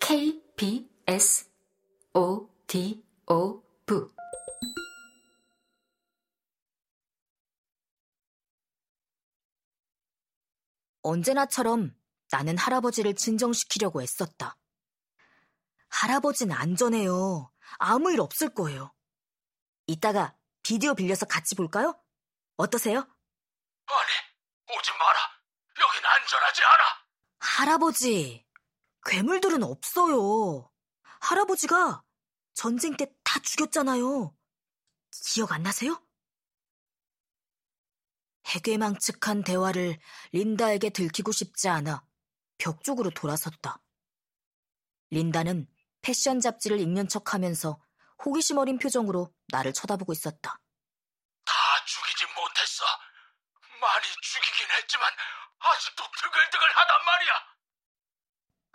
K B S O D O V 언제나처럼 나는 할아버지를 진정시키려고 애썼다. 할아버지는 안전해요. 아무 일 없을 거예요. 이따가 비디오 빌려서 같이 볼까요? 어떠세요? 아니, 오지 마라. 여긴 안전하지 않아. 할아버지, 괴물들은 없어요. 할아버지가 전쟁 때 다 죽였잖아요. 기억 안 나세요? 해괴망측한 대화를 린다에게 들키고 싶지 않아 벽 쪽으로 돌아섰다. 린다는 패션 잡지를 읽는 척 하면서 호기심 어린 표정으로 나를 쳐다보고 있었다. 다 죽이지 못했어. 많이 죽이긴 했지만 아직도 드글드글 하단 말이야.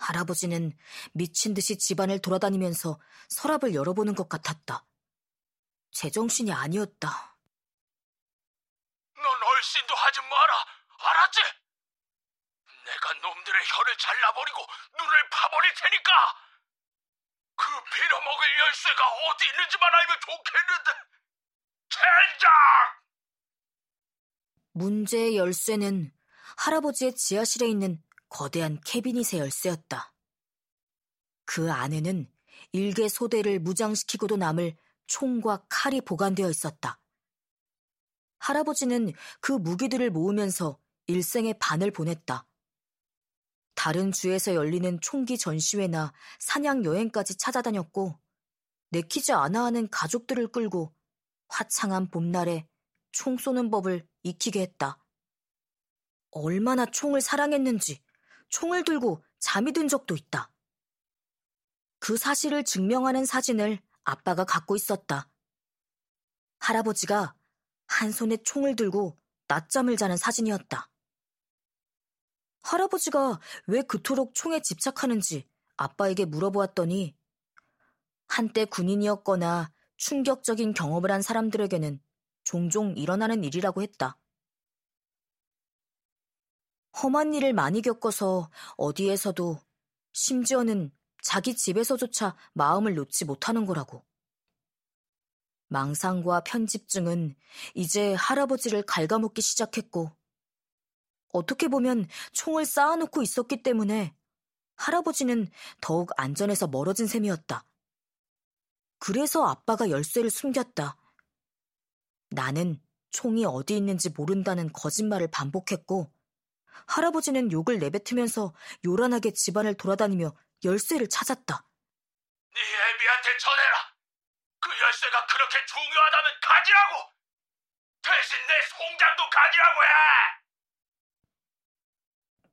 할아버지는 미친 듯이 집안을 돌아다니면서 서랍을 열어보는 것 같았다. 제정신이 아니었다. 넌 얼씬도 하지 마라. 알았지? 내가 놈들의 혀를 잘라버리고 눈을 파버릴 테니까. 그 빌어먹을 열쇠가 어디 있는지만 알면 좋겠는데. 젠장! 문제의 열쇠는 할아버지의 지하실에 있는 거대한 캐비닛의 열쇠였다. 그 안에는 일개 소대를 무장시키고도 남을 총과 칼이 보관되어 있었다. 할아버지는 그 무기들을 모으면서 일생의 반을 보냈다. 다른 주에서 열리는 총기 전시회나 사냥 여행까지 찾아다녔고, 내키지 않아 하는 가족들을 끌고 화창한 봄날에 총 쏘는 법을 익히게 했다. 얼마나 총을 사랑했는지 총을 들고 잠이 든 적도 있다. 그 사실을 증명하는 사진을 아빠가 갖고 있었다. 할아버지가 한 손에 총을 들고 낮잠을 자는 사진이었다. 할아버지가 왜 그토록 총에 집착하는지 아빠에게 물어보았더니 한때 군인이었거나 충격적인 경험을 한 사람들에게는 종종 일어나는 일이라고 했다. 험한 일을 많이 겪어서 어디에서도 심지어는 자기 집에서조차 마음을 놓지 못하는 거라고. 망상과 편집증은 이제 할아버지를 갉아먹기 시작했고, 어떻게 보면 총을 쌓아놓고 있었기 때문에 할아버지는 더욱 안전해서 멀어진 셈이었다. 그래서 아빠가 열쇠를 숨겼다. 나는 총이 어디 있는지 모른다는 거짓말을 반복했고, 할아버지는 욕을 내뱉으면서 요란하게 집안을 돌아다니며 열쇠를 찾았다. 네 애비한테 전해라. 그 열쇠가 그렇게 중요하다면 가지라고. 대신 내 송장도 가지라고 해.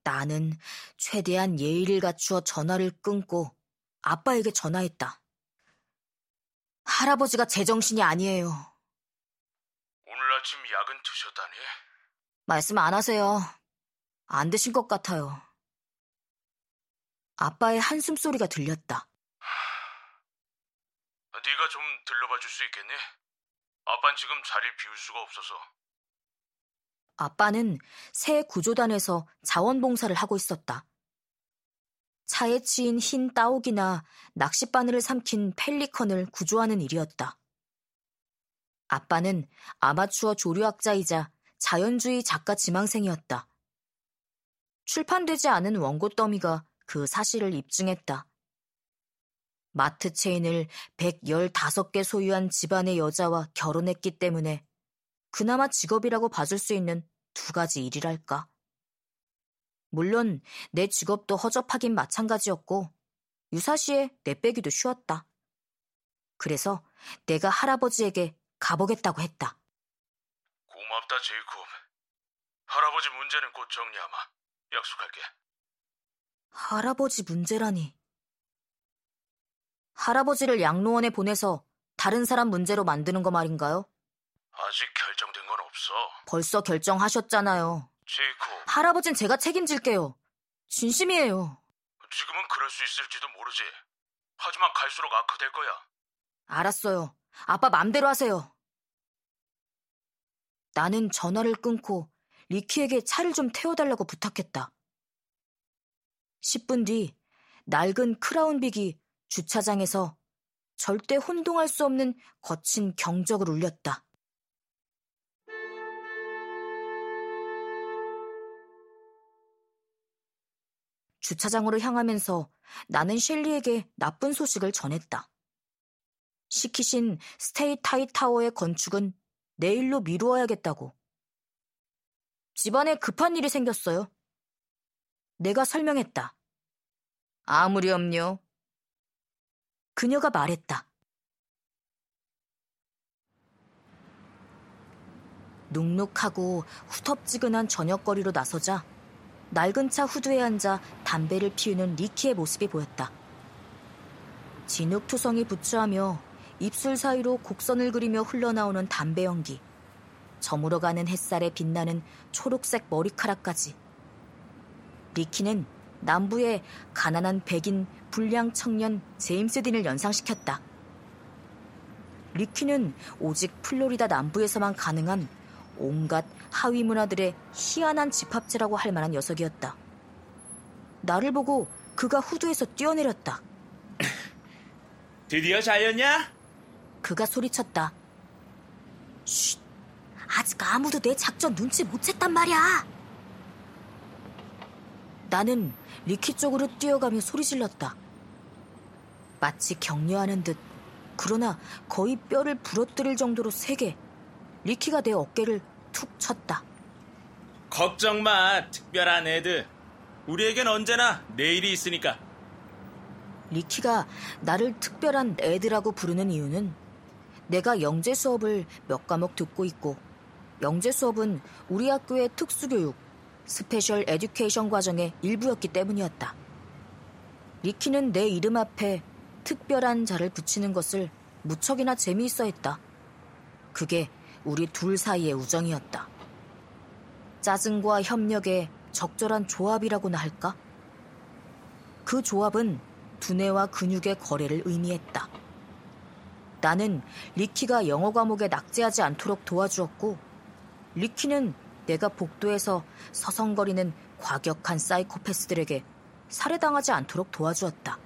나는 최대한 예의를 갖추어 전화를 끊고 아빠에게 전화했다. 할아버지가 제정신이 아니에요. 오늘 아침 약은 드셨다니? 말씀 안 하세요. 안 드신 것 같아요. 아빠의 한숨 소리가 들렸다. 네가 좀 들러봐 줄 수 있겠니? 아빤 지금 자리를 비울 수가 없어서. 아빠는 새 구조단에서 자원봉사를 하고 있었다. 차에 치인 흰 따옥이나 낚싯바늘을 삼킨 펠리컨을 구조하는 일이었다. 아빠는 아마추어 조류학자이자 자연주의 작가 지망생이었다. 출판되지 않은 원고 더미가 그 사실을 입증했다. 마트 체인을 115개 소유한 집안의 여자와 결혼했기 때문에 그나마 직업이라고 봐줄 수 있는 두 가지 일이랄까. 물론 내 직업도 허접하긴 마찬가지였고 유사시에 내빼기도 쉬웠다. 그래서 내가 할아버지에게 가보겠다고 했다. 고맙다, 제이콥. 할아버지 문제는 곧 정리하마. 약속할게. 할아버지 문제라니. 할아버지를 양로원에 보내서 다른 사람 문제로 만드는 거 말인가요? 아직 결정된 건 없어. 벌써 결정하셨잖아요. 제이콥, 할아버진 제가 책임질게요. 진심이에요. 지금은 그럴 수 있을지도 모르지. 하지만 갈수록 악화될 거야. 알았어요. 아빠 맘대로 하세요. 나는 전화를 끊고 리키에게 차를 좀 태워달라고 부탁했다. 10분 뒤 낡은 크라운빅이 주차장에서 절대 혼동할 수 없는 거친 경적을 울렸다. 주차장으로 향하면서 나는 셸리에게 나쁜 소식을 전했다. 시키신 스테이 타이 타워의 건축은 내일로 미루어야겠다고. 집안에 급한 일이 생겼어요. 내가 설명했다. 아무렴요. 그녀가 말했다. 눅눅하고 후텁지근한 저녁거리로 나서자 낡은 차 후드에 앉아 담배를 피우는 리키의 모습이 보였다. 진흙투성이 부츠하며 입술 사이로 곡선을 그리며 흘러나오는 담배 연기. 저물어가는 햇살에 빛나는 초록색 머리카락까지. 리키는 남부의 가난한 백인 불량 청년 제임스 딘을 연상시켰다. 리키는 오직 플로리다 남부에서만 가능한 온갖 하위 문화들의 희한한 집합체라고 할 만한 녀석이었다. 나를 보고 그가 후드에서 뛰어내렸다. 드디어 잘렸냐? 그가 소리쳤다. 쉿! 아직 아무도 내 작전 눈치 못 챘단 말이야! 나는 리키 쪽으로 뛰어가며 소리 질렀다. 마치 격려하는 듯, 그러나 거의 뼈를 부러뜨릴 정도로 세게 리키가 내 어깨를 툭 쳤다. 걱정 마, 특별한 애들. 우리에겐 언제나 내일이 있으니까. 리키가 나를 특별한 애들하고 부르는 이유는 내가 영재 수업을 몇 과목 듣고 있고 영재 수업은 우리 학교의 특수교육, special education 과정의 일부였기 때문이었다. 리키는 내 이름 앞에 특별한 자를 붙이는 것을 무척이나 재미있어 했다. 그게 우리 둘 사이의 우정이었다. 짜증과 협력의 적절한 조합이라고나 할까? 그 조합은 두뇌와 근육의 거래를 의미했다. 나는 리키가 영어 과목에 낙제하지 않도록 도와주었고, 리키는 내가 복도에서 서성거리는 과격한 사이코패스들에게 살해당하지 않도록 도와주었다.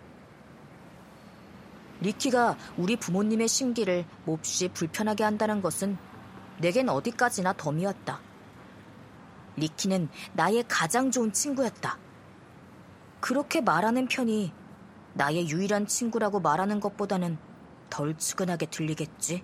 리키가 우리 부모님의 심기를 몹시 불편하게 한다는 것은 내겐 어디까지나 덤이었다. 리키는 나의 가장 좋은 친구였다. 그렇게 말하는 편이 나의 유일한 친구라고 말하는 것보다는 덜 측은하게 들리겠지.